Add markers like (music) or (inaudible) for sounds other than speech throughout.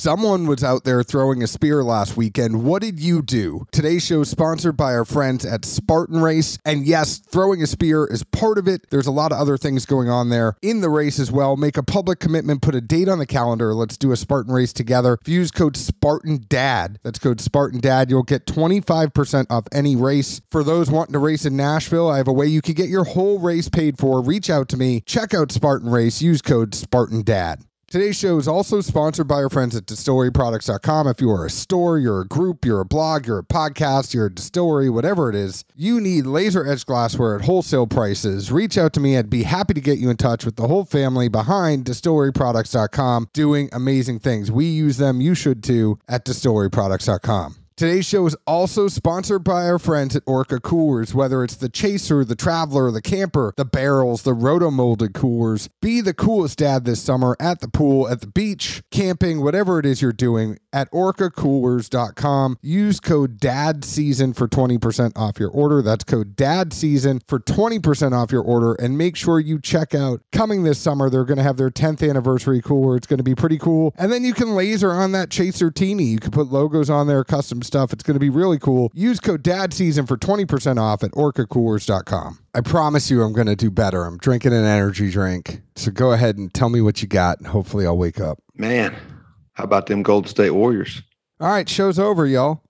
Someone was out there throwing a spear last weekend. What did you do? Today's show is sponsored by our friends at Spartan Race. And yes, throwing a spear is part of it. There's a lot of other things going on there in the race as well. Make a public commitment, put a date on the calendar. Let's do a Spartan race together. If you use code Spartan Dad, that's code Spartan Dad, you'll get 25% off any race. For those wanting to race in Nashville, I have a way you can get your whole race paid for. Reach out to me. Check out Spartan Race. Use code Spartan Dad. Today's show is also sponsored by our friends at distilleryproducts.com. If you are a store, you're a group, you're a blog, you're a podcast, you're a distillery, whatever it is, you need laser edge glassware at wholesale prices. Reach out to me. I'd be happy to get you in touch with the whole family behind distilleryproducts.com doing amazing things. We use them. You should too at distilleryproducts.com. Today's show is also sponsored by our friends at Orca Coolers. Whether it's the Chaser, the Traveler, the Camper, the Barrels, the Roto Molded Coolers, be the coolest dad this summer at the pool, at the beach, camping, whatever it is you're doing at orcacoolers.com. Use code DADSEASON for 20% off your order. That's code DADSEASON for 20% off your order. And make sure you check out coming this summer. They're going to have their 10th anniversary cooler. It's going to be pretty cool. And then you can laser on that Chaser Teeny. You can put logos on there, custom stuff. It's going to be really cool. Use code DADSEASON for 20% off at orcacoolers.com. I promise you I'm going to do better. I'm drinking an energy drink. So go ahead and tell me what you got. And hopefully I'll wake up. Man, how about them Golden State Warriors? All right, show's over, y'all.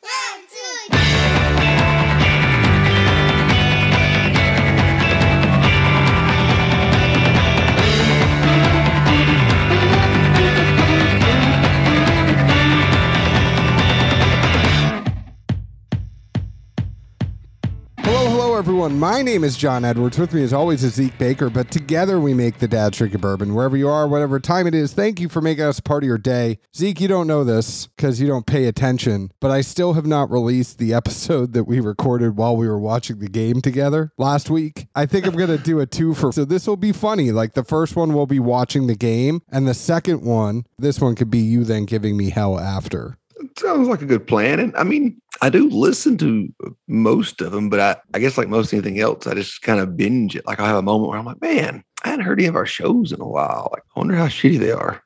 Everyone. My name is John Edwards. With me, as always, is Zeke Baker. But together we make the Dad's Drinking Bourbon. Wherever you are, whatever time it is, thank you for making us part of your day. Zeke, you don't know this because you don't pay attention, but I still have not released the (laughs) episode that we recorded while we were watching the game together last week. I think I'm going to do a two for. So this will be funny. Like the first one will be watching the game, and the second one, this one could be you then giving me hell after. Sounds like a good plan. And I mean, I do listen to most of them, but I, I guess like most anything else, I just kind of binge it. Like I have a moment where I'm like, man, I hadn't heard any of our shows in a while. Like, I wonder how shitty they are.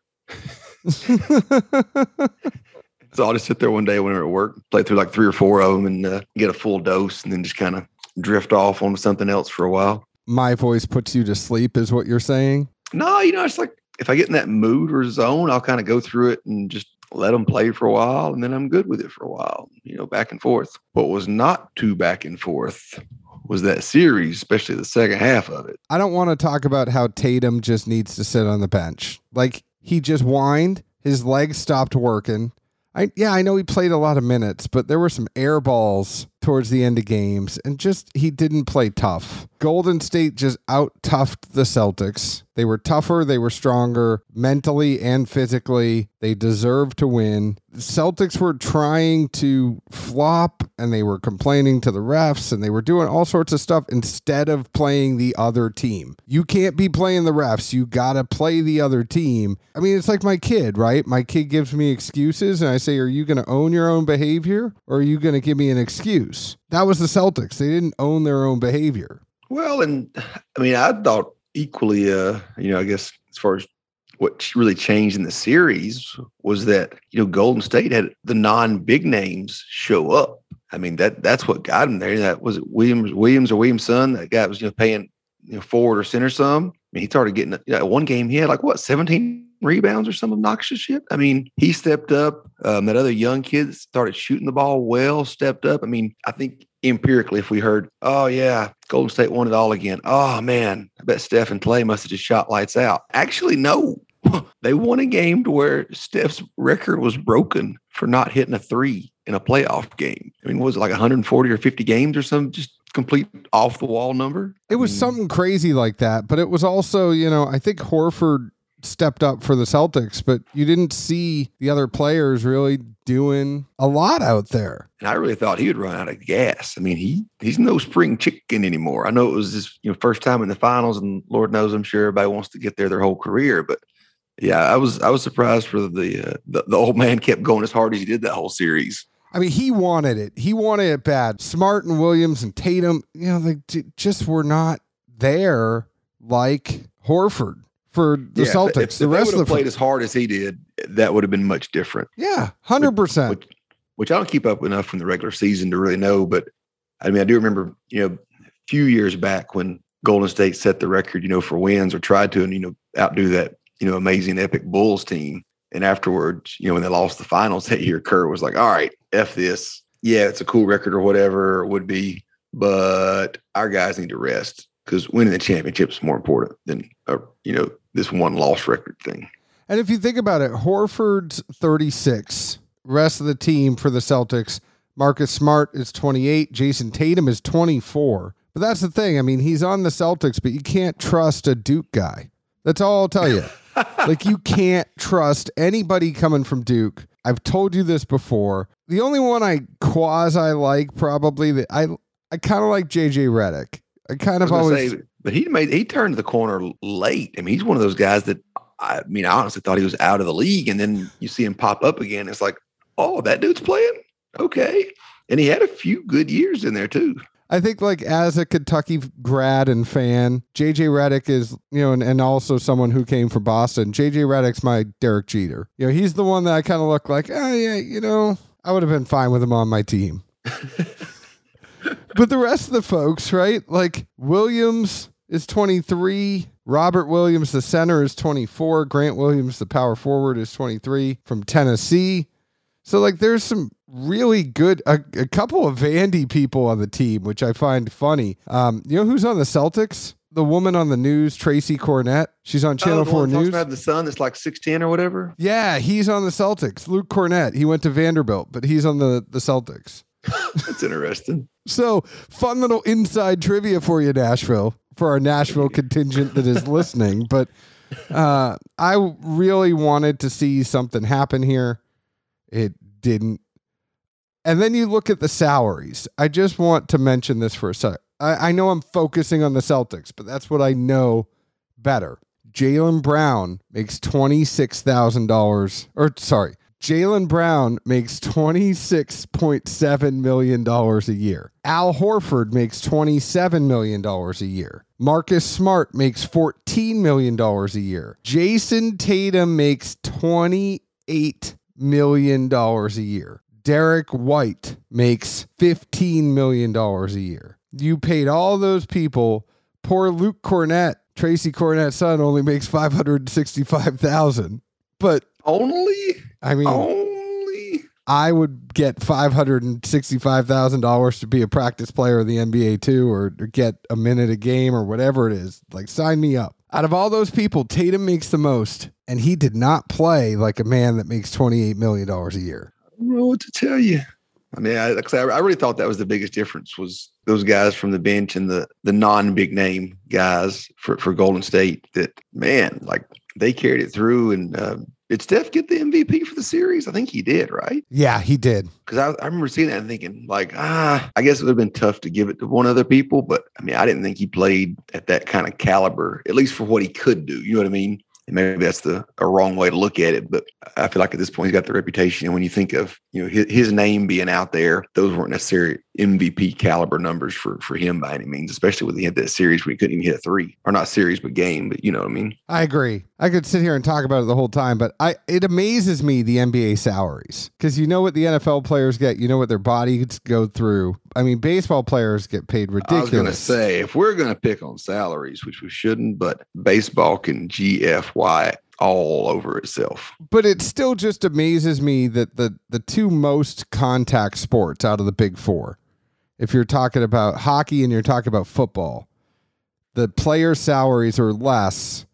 (laughs) So I'll just sit there one day when we're at work, play through like three or four of them and uh, get a full dose and then just kind of drift off onto something else for a while. My voice puts you to sleep, is what you're saying. No, you know, it's like if I get in that mood or zone, I'll kind of go through it and just let them play for a while and then I'm good with it for a while, you know, back and forth. What was not too back and forth was that series, especially the second half of it. I don't want to talk about how Tatum just needs to sit on the bench. Like he just whined, his legs stopped working. I yeah, I know he played a lot of minutes, but there were some air balls towards the end of games and just he didn't play tough. Golden State just out toughed the Celtics. They were tougher, they were stronger mentally and physically. They deserved to win. The Celtics were trying to flop and they were complaining to the refs and they were doing all sorts of stuff instead of playing the other team. You can't be playing the refs. You got to play the other team. I mean, it's like my kid, right? My kid gives me excuses and I say, Are you going to own your own behavior or are you going to give me an excuse? That was the Celtics. They didn't own their own behavior. Well, and I mean, I thought equally, uh, you know, I guess as far as what really changed in the series was that, you know, Golden State had the non big names show up. I mean, that that's what got him there. That was Williams, Williams or Williams' son. That guy was, you know, paying, you know, forward or center some. I mean, he started getting, you know, one game he had like what, 17 rebounds or some obnoxious shit. I mean, he stepped up. Um, that other young kid started shooting the ball well, stepped up. I mean, I think empirically, if we heard, oh, yeah, Golden State won it all again. Oh, man, I bet Steph and Clay must have just shot lights out. Actually, no. (laughs) they won a game to where Steph's record was broken for not hitting a three in a playoff game. I mean, was it like 140 or 50 games or something? Just complete off the wall number? It was mean, something crazy like that, but it was also, you know, I think Horford stepped up for the Celtics, but you didn't see the other players really doing a lot out there. And I really thought he would run out of gas. I mean, he he's no spring chicken anymore. I know it was his you know first time in the finals, and Lord knows I'm sure everybody wants to get there their whole career. But yeah, I was I was surprised for the uh, the, the old man kept going as hard as he did that whole series. I mean, he wanted it. He wanted it bad. Smart and Williams and Tatum, you know, they just were not there like Horford for the Yeah, Celtics. If, the if rest of the played as hard as he did, that would have been much different. yeah, hundred percent. Which, which I don't keep up enough from the regular season to really know. But I mean, I do remember, you know, a few years back when Golden State set the record, you know, for wins or tried to, and you know, outdo that, you know, amazing epic Bulls team. And afterwards, you know, when they lost the finals (laughs) that year, Kerr was like, "All right, f this. Yeah, it's a cool record or whatever it would be, but our guys need to rest because winning the championship is more important than, uh, you know, this one loss record thing." And if you think about it, Horford's 36, rest of the team for the Celtics, Marcus Smart is 28, Jayson Tatum is 24. But that's the thing. I mean, he's on the Celtics, but you can't trust a Duke guy. That's all I'll tell you. (laughs) like, you can't trust anybody coming from Duke. I've told you this before. The only one I quasi like, probably, that I I kind of like JJ Redick. I kind of always. say, but he made he turned the corner late. I mean, he's one of those guys that I mean, I honestly thought he was out of the league, and then you see him pop up again. It's like, oh, that dude's playing. Okay, and he had a few good years in there too. I think like as a Kentucky grad and fan, JJ Redick is, you know, and, and also someone who came from Boston. JJ Redick's my Derek Jeter. You know, he's the one that I kind of look like, oh yeah, you know, I would have been fine with him on my team. (laughs) but the rest of the folks, right? Like Williams is 23. Robert Williams, the center, is 24. Grant Williams, the power forward, is 23 from Tennessee. So like there's some really good a, a couple of Vandy people on the team, which I find funny. Um, you know who's on the Celtics? The woman on the news, Tracy Kornet. She's on Channel Oh, one that talks News. about the son that's like six ten or whatever. Yeah, he's on the Celtics. Luke Kornet. He went to Vanderbilt, but he's on the the Celtics. (laughs) That's interesting. So fun little inside trivia for you, Nashville, for our Nashville contingent that is listening. (laughs) But uh, I really wanted to see something happen here. It didn't. And then you look at the salaries. I just want to mention this for a sec. I, I know I'm focusing on the Celtics, but that's what I know better. Jaylen Brown makes $26,000, or sorry, Jaylen Brown makes $26.7 million a year. Al Horford makes $27 million a year. Marcus Smart makes $14 million a year. Jayson Tatum makes $28 million a year. Derrick White makes $15 million a year. You paid all those people. Poor Luke Kornet, Tracy Kornet's son, only makes 565000 But Only, I mean, only. I would get five hundred and sixty-five thousand dollars to be a practice player of the NBA too, or, or get a minute a game or whatever it is. Like, sign me up. Out of all those people, Tatum makes the most, and he did not play like a man that makes twenty-eight million dollars a year. I don't know what to tell you. I mean, I, I really thought that was the biggest difference was those guys from the bench and the the non big name guys for for Golden State. That man, like they carried it through. And uh, did Steph get the MVP for the series? I think he did, right? Yeah, he did. Because I, I remember seeing that and thinking, like, ah, I guess it would have been tough to give it to one other people. But I mean, I didn't think he played at that kind of caliber, at least for what he could do. You know what I mean? And maybe that's the a wrong way to look at it, but I feel like at this point he's got the reputation. And when you think of you know his, his name being out there, those weren't necessarily MVP caliber numbers for for him by any means, especially when he had that series where he couldn't even hit a three, or not series but game. But you know what I mean? I agree. I could sit here and talk about it the whole time, but I it amazes me the NBA salaries because you know what the NFL players get, you know what their bodies go through. I mean, baseball players get paid ridiculous. I was going to say if we're going to pick on salaries, which we shouldn't, but baseball can GFY all over itself. but it still just amazes me that the the two most contact sports out of the big four, if you're talking about hockey and you're talking about football, the player salaries are less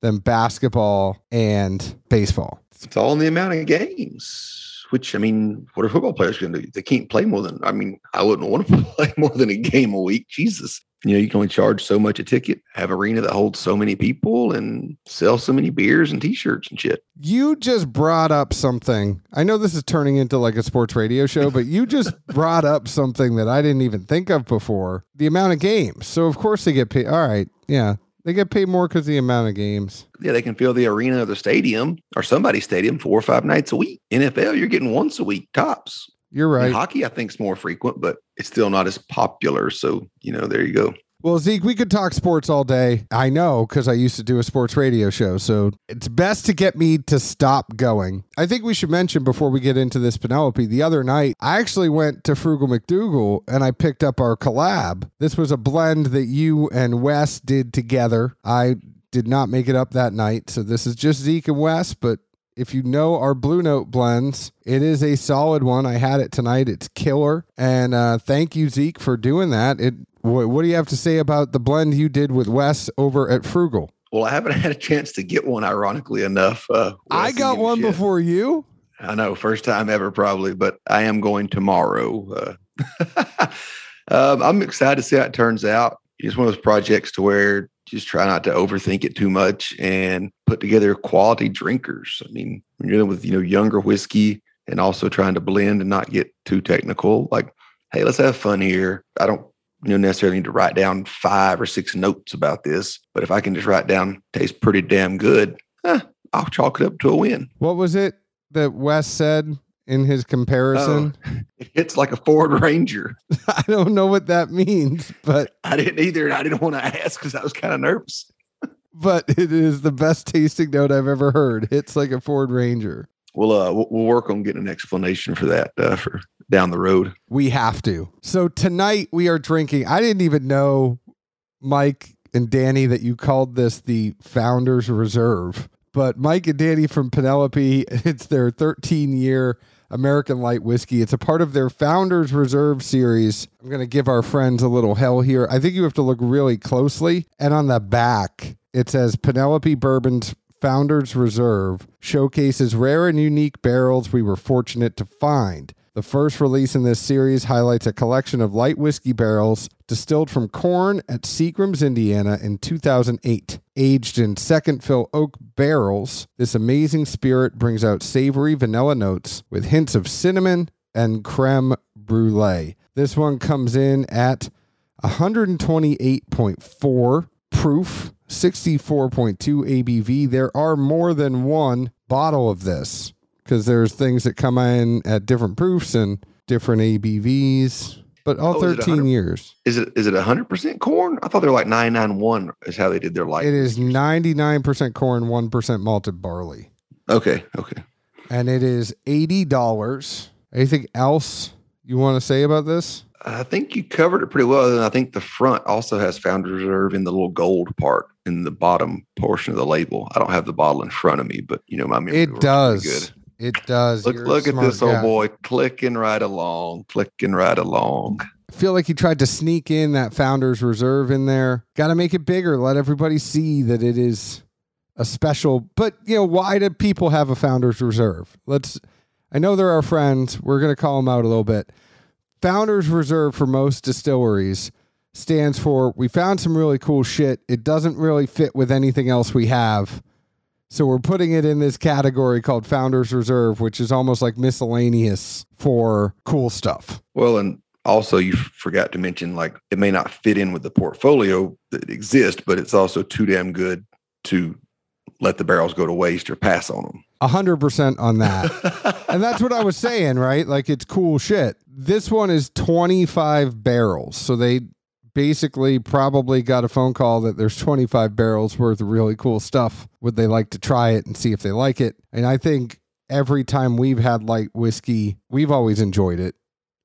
than basketball and baseball. It's all in the amount of games. Which I mean, what are football players going to do? They can't play more than. I mean, I wouldn't want to (laughs) play more than a game a week. Jesus, you know, you can only charge so much a ticket, have arena that holds so many people, and sell so many beers and T-shirts and shit. You just brought up something. I know this is turning into like a sports radio show, but you just (laughs) brought up something that I didn't even think of before. The amount of games. So of course they get paid. All right, yeah, they get paid more because the amount of games. Yeah, they can fill the arena or the stadium or somebody's stadium four or five nights a week. NFL, you're getting once a week tops. You're And right. hockey, I think, is more frequent, but it's still not as popular. So, you know, there you go. Well, Zeke, we could talk sports all day. I know because I used to do a sports radio show. So it's best to get me to stop going. I think we should mention before we get into this Penelope, the other night, I actually went to Frugal MacDoogal and I picked up our collab. This was a blend that you and Wes did together. I did not make it up that night. So this is just Zeke and Wes, but if you know our Blue Note blends, it is a solid one. I had it tonight. It's killer. And uh, thank you, Zeke, for doing that. It what, what do you have to say about the blend you did with Wes over at Frugal? Well, I haven't (laughs) had a chance to get one, ironically enough. Uh, I got one before you. I know, first time ever, probably, but I am going tomorrow. Uh, (laughs) um, I'm excited to see how it turns out. It's one of those projects to where just try not to overthink it too much and put together quality drinkers. I mean, you're dealing with you know younger whiskey and also trying to blend and not get too technical. Like, hey, let's have fun here. I don't you know necessarily need to write down five or six notes about this, but if I can just write down tastes pretty damn good, eh, I'll chalk it up to a win. What was it that Wes said in his comparison? Oh, (laughs) it's like a Ford Ranger. (laughs) I don't know what that means, but (laughs) I didn't either, and I didn't want to ask because I was kind of nervous. but it is the best tasting note I've ever heard. It's like a Ford Ranger. We'll uh we'll work on getting an explanation for that uh, for down the road. We have to. So tonight we are drinking. I didn't even know, Mike and Danny, that you called this the Founders Reserve. But Mike and Danny from Penelope, (laughs) it's their 13 year American Light Whiskey. It's a part of their Founders Reserve series. I'm going to give our friends a little hell here. I think you have to look really closely. And on the back, it says Penelope Bourbon's Founders Reserve showcases rare and unique barrels we were fortunate to find. The first release in this series highlights a collection of light whiskey barrels distilled from corn at Seagram's, Indiana in 2008. Aged in second fill oak barrels, this amazing spirit brings out savory vanilla notes with hints of cinnamon and creme brulee. This one comes in at 128.4 proof, 64.2 ABV. There are more than one bottle of this because there's things that come in at different proofs and different ABVs. But all oh, 13 years. Is it is it 100% corn? I thought they were like 991 is how they did their light. It is 99% corn, 1% malted barley. Okay, okay. And it is $80. Anything else you want to say about this? I think you covered it pretty well. And I think the front also has Founders Reserve in the little gold part in the bottom portion of the label. I don't have the bottle in front of me, but you know my memory. It does. Good. It does. Look, look at this guy. old boy clicking right along, clicking right along. I feel like he tried to sneak in that founder's reserve in there. Got to make it bigger. Let everybody see that it is a special. But you know, why do people have a founder's reserve? Let's. I know they're our friends. We're gonna call them out a little bit. Founders Reserve for most distilleries stands for we found some really cool shit. It doesn't really fit with anything else we have. So we're putting it in this category called Founders Reserve, which is almost like miscellaneous for cool stuff. Well, and also you forgot to mention like it may not fit in with the portfolio that exists, but it's also too damn good to let the barrels go to waste or pass on them. A hundred percent on that. (laughs) and that's what I was saying, right? Like it's cool shit. This one is 25 barrels. So they basically probably got a phone call that there's 25 barrels worth of really cool stuff. Would they like to try it and see if they like it? And I think every time we've had light whiskey, we've always enjoyed it.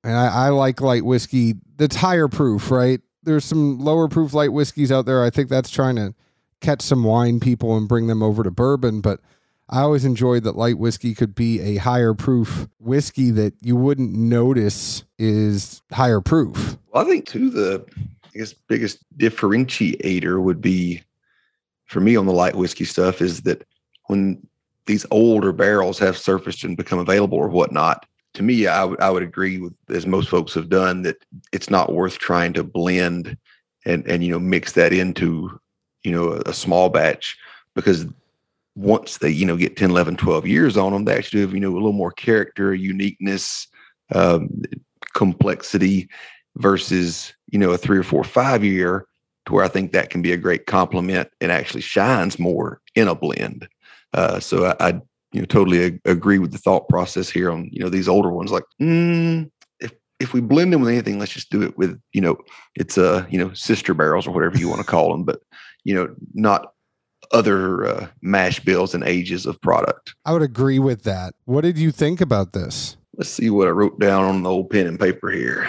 And I, I like light whiskey that's higher proof, right? There's some lower proof light whiskeys out there. I think that's trying to catch some wine people and bring them over to bourbon. But I always enjoyed that light whiskey could be a higher proof whiskey that you wouldn't notice is higher proof. Well, I think too the I guess biggest differentiator would be for me on the light whiskey stuff is that when these older barrels have surfaced and become available or whatnot, to me, I, would agree with as most folks have done that it's not worth trying to blend and and you know mix that into you know a, a small batch because once they you know get 10 11 12 years on them they actually have you know a little more character uniqueness um, complexity versus you know a three or four five year to where I think that can be a great complement and actually shines more in a blend. Uh, so I, I, you know totally ag- agree with the thought process here on you know these older ones like mm, if if we blend them with anything, let's just do it with, you know, it's a, uh, you know, sister barrels or whatever you want to call them, but, you know, not other uh, mash bills and ages of product. I would agree with that. What did you think about this? Let's see what I wrote down on the old pen and paper here.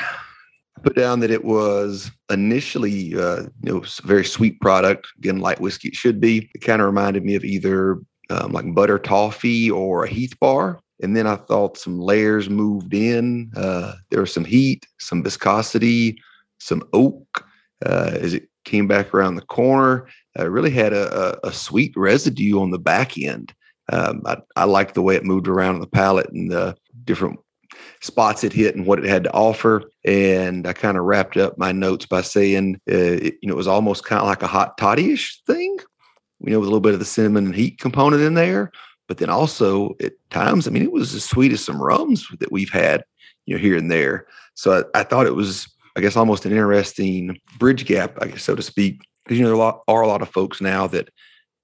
I put down that it was initially, uh, you know, a very sweet product. Again, light whiskey it should be. It kind of reminded me of either um, like butter toffee or a Heath bar. And then I thought some layers moved in. Uh, there was some heat, some viscosity, some oak uh, as it came back around the corner. Uh, really had a, a, a, sweet residue on the back end. Um, I, I liked the way it moved around on the palate and the different spots it hit and what it had to offer. And I kind of wrapped up my notes by saying, uh, it, you know, it was almost kind of like a hot toddy-ish thing, you know, with a little bit of the cinnamon and heat component in there. But then also at times, I mean, it was as sweet as some rums that we've had, you know, here and there. So I, I thought it was, I guess, almost an interesting bridge gap, I guess, so to speak. Because, you know, there are a, lot, are a lot of folks now that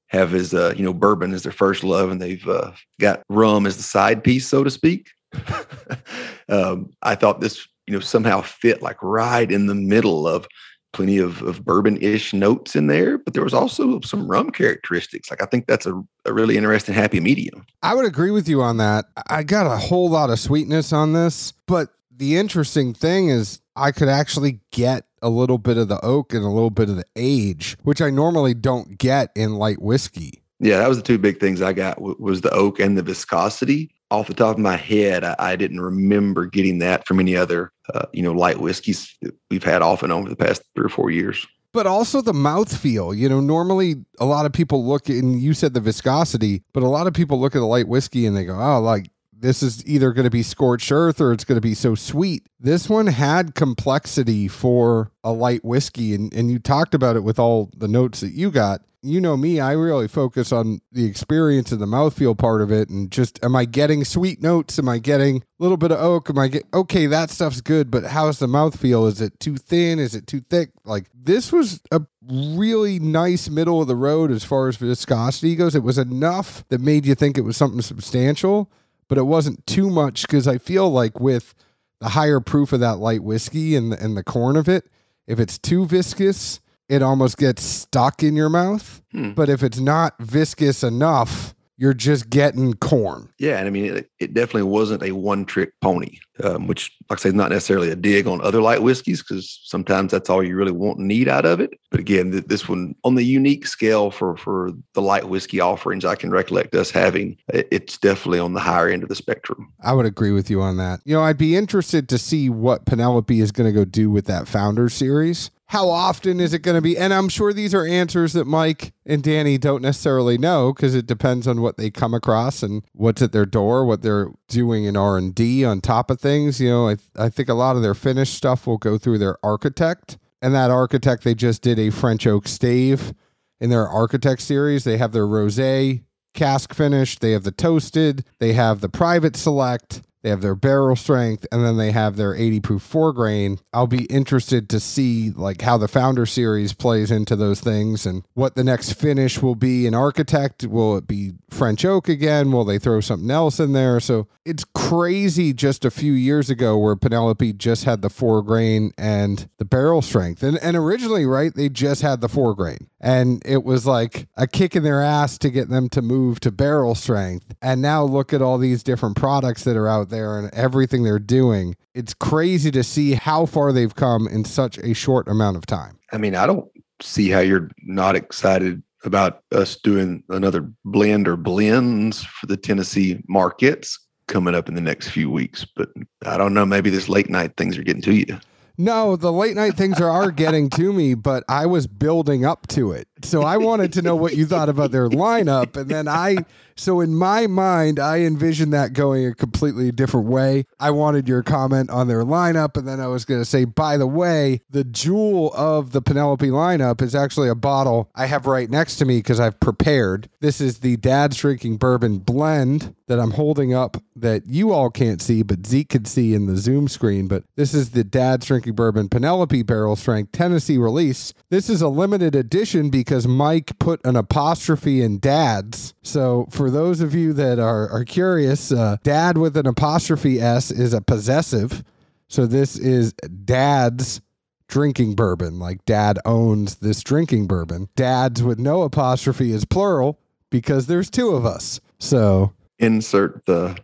have as, uh, you know, bourbon as their first love and they've uh, got rum as the side piece, so to speak. (laughs) um, I thought this, you know, somehow fit like right in the middle of plenty of, of bourbon-ish notes in there, but there was also some rum characteristics. Like I think that's a, a really interesting happy medium. I would agree with you on that. I got a whole lot of sweetness on this, but the interesting thing is I could actually get a little bit of the oak and a little bit of the age, which I normally don't get in light whiskey. Yeah, that was the two big things I got was the oak and the viscosity off the top of my head, I, I didn't remember getting that from any other, uh, you know, light whiskeys we've had off and on for the past three or four years. But also the mouth feel. You know, normally a lot of people look, and you said the viscosity, but a lot of people look at a light whiskey and they go, oh, like this is either going to be scorched earth or it's going to be so sweet. This one had complexity for a light whiskey, and, and you talked about it with all the notes that you got you know me, I really focus on the experience and the mouthfeel part of it and just am I getting sweet notes? Am I getting a little bit of oak? Am I get okay, that stuff's good, but how's the mouthfeel? Is it too thin? Is it too thick? Like this was a really nice middle of the road as far as viscosity goes. It was enough that made you think it was something substantial, but it wasn't too much because I feel like with the higher proof of that light whiskey and the, and the corn of it, if it's too viscous, it almost gets stuck in your mouth. Hmm. But if it's not viscous enough, you're just getting corn. Yeah, and I mean, it, it definitely wasn't a one-trick pony, um, which, like I say, is not necessarily a dig on other light whiskeys because sometimes that's all you really want and need out of it. But again, th- this one on the unique scale for for the light whiskey offerings, I can recollect us having. It, it's definitely on the higher end of the spectrum. I would agree with you on that. You know, I'd be interested to see what Penelope is going to go do with that founder series how often is it going to be? And I'm sure these are answers that Mike and Danny don't necessarily know because it depends on what they come across and what's at their door, what they're doing in R and D on top of things. You know, I, I think a lot of their finished stuff will go through their architect, and that architect they just did a French oak stave in their architect series. They have their rosé cask finish, they have the toasted, they have the private select, they have their barrel strength, and then they have their 80 proof four grain. I'll be interested to see like how the founder series plays into those things and what the next finish will be in architect. Will it be French oak again? Will they throw something else in there? So it's crazy just a few years ago where Penelope just had the four grain and the barrel strength. And and originally, right, they just had the four grain. And it was like a kick in their ass to get them to move to barrel strength. And now look at all these different products that are out there and everything they're doing. It's crazy to see how far they've come in such a short amount of time. I mean, I don't see how you're not excited about us doing another blend or blends for the Tennessee markets coming up in the next few weeks. But I don't know, maybe this late night things are getting to you. No, the late night things are, are getting to me, but I was building up to it. So I wanted to know what you thought about their lineup. And then I so in my mind, I envisioned that going a completely different way. I wanted your comment on their lineup, and then I was going to say, by the way, the jewel of the Penelope lineup is actually a bottle I have right next to me because I've prepared. This is the Dad's Drinking Bourbon Blend that I'm holding up that you all can't see, but Zeke can see in the Zoom screen. But this is the Dad's Drinking Bourbon Penelope Barrel Strength Tennessee release. This is a limited edition because Mike put an apostrophe in Dad's. So for for those of you that are, are curious, uh, dad with an apostrophe S is a possessive. So this is dad's drinking bourbon. Like dad owns this drinking bourbon. Dad's with no apostrophe is plural because there's two of us. So Insert the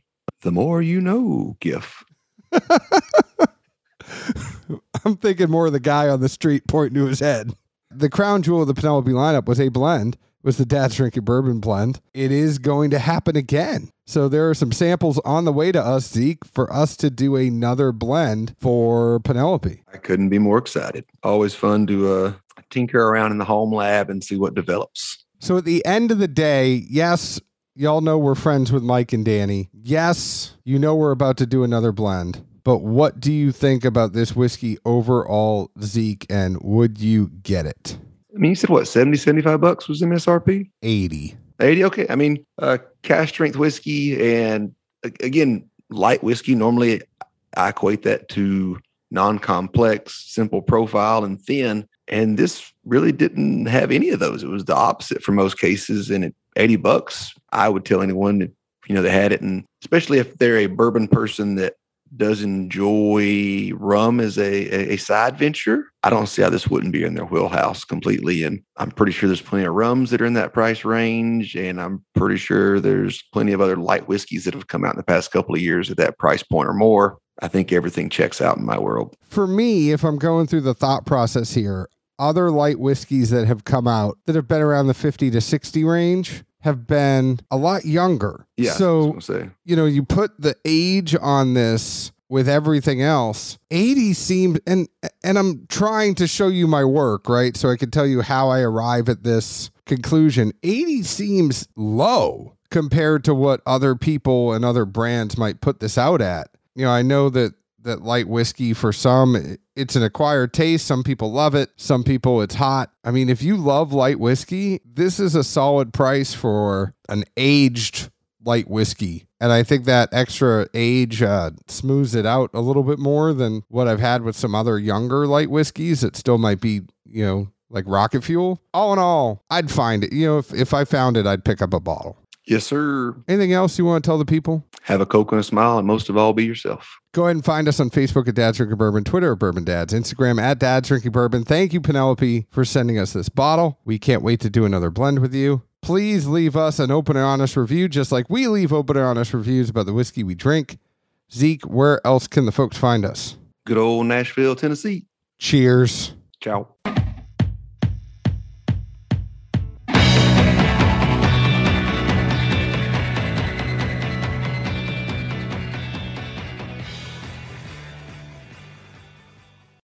the more you know gif. (laughs) I'm thinking more of the guy on the street pointing to his head. The crown jewel of the Penelope lineup was a blend, was the dad's drinking bourbon blend. It is going to happen again. So there are some samples on the way to us, Zeke, for us to do another blend for Penelope. I couldn't be more excited. Always fun to uh, tinker around in the home lab and see what develops. So at the end of the day, yes, y'all know we're friends with Mike and Danny. Yes, you know we're about to do another blend. But what do you think about this whiskey overall, Zeke? And would you get it? I mean, you said what, 70, 75 bucks was MSRP? 80. 80. Okay. I mean, uh, cash strength whiskey and again, light whiskey. Normally I equate that to non complex, simple profile and thin. And this really didn't have any of those. It was the opposite for most cases. And at 80 bucks, I would tell anyone that, you know, they had it. And especially if they're a bourbon person that does enjoy rum as a, a, side venture, I don't see how this wouldn't be in their wheelhouse completely. And I'm pretty sure there's plenty of rums that are in that price range. And I'm pretty sure there's plenty of other light whiskeys that have come out in the past couple of years at that price point or more. I think everything checks out in my world. For me, if I'm going through the thought process here, other light whiskeys that have come out that have been around the 50 to 60 range have been a lot younger. Yeah. So, I was gonna say. you know, you put the age on this with everything else. 80 seemed and and I'm trying to show you my work, right? So I can tell you how I arrive at this conclusion. 80 seems low compared to what other people and other brands might put this out at. You know, I know that that light whiskey for some it's an acquired taste. Some people love it. Some people it's hot. I mean, if you love light whiskey, this is a solid price for an aged light whiskey. And I think that extra age uh, smooths it out a little bit more than what I've had with some other younger light whiskeys. It still might be, you know, like rocket fuel. All in all, I'd find it. You know, if, if I found it, I'd pick up a bottle. Yes, sir. Anything else you want to tell the people? Have a Coke and a smile, and most of all, be yourself. Go ahead and find us on Facebook at Dad's Drinking Bourbon, Twitter at Bourbon Dads, Instagram at Dad's Drinking Bourbon. Thank you, Penelope, for sending us this bottle. We can't wait to do another blend with you. Please leave us an open and honest review, just like we leave open and honest reviews about the whiskey we drink. Zeke, where else can the folks find us? Good old Nashville, Tennessee. Cheers. Ciao.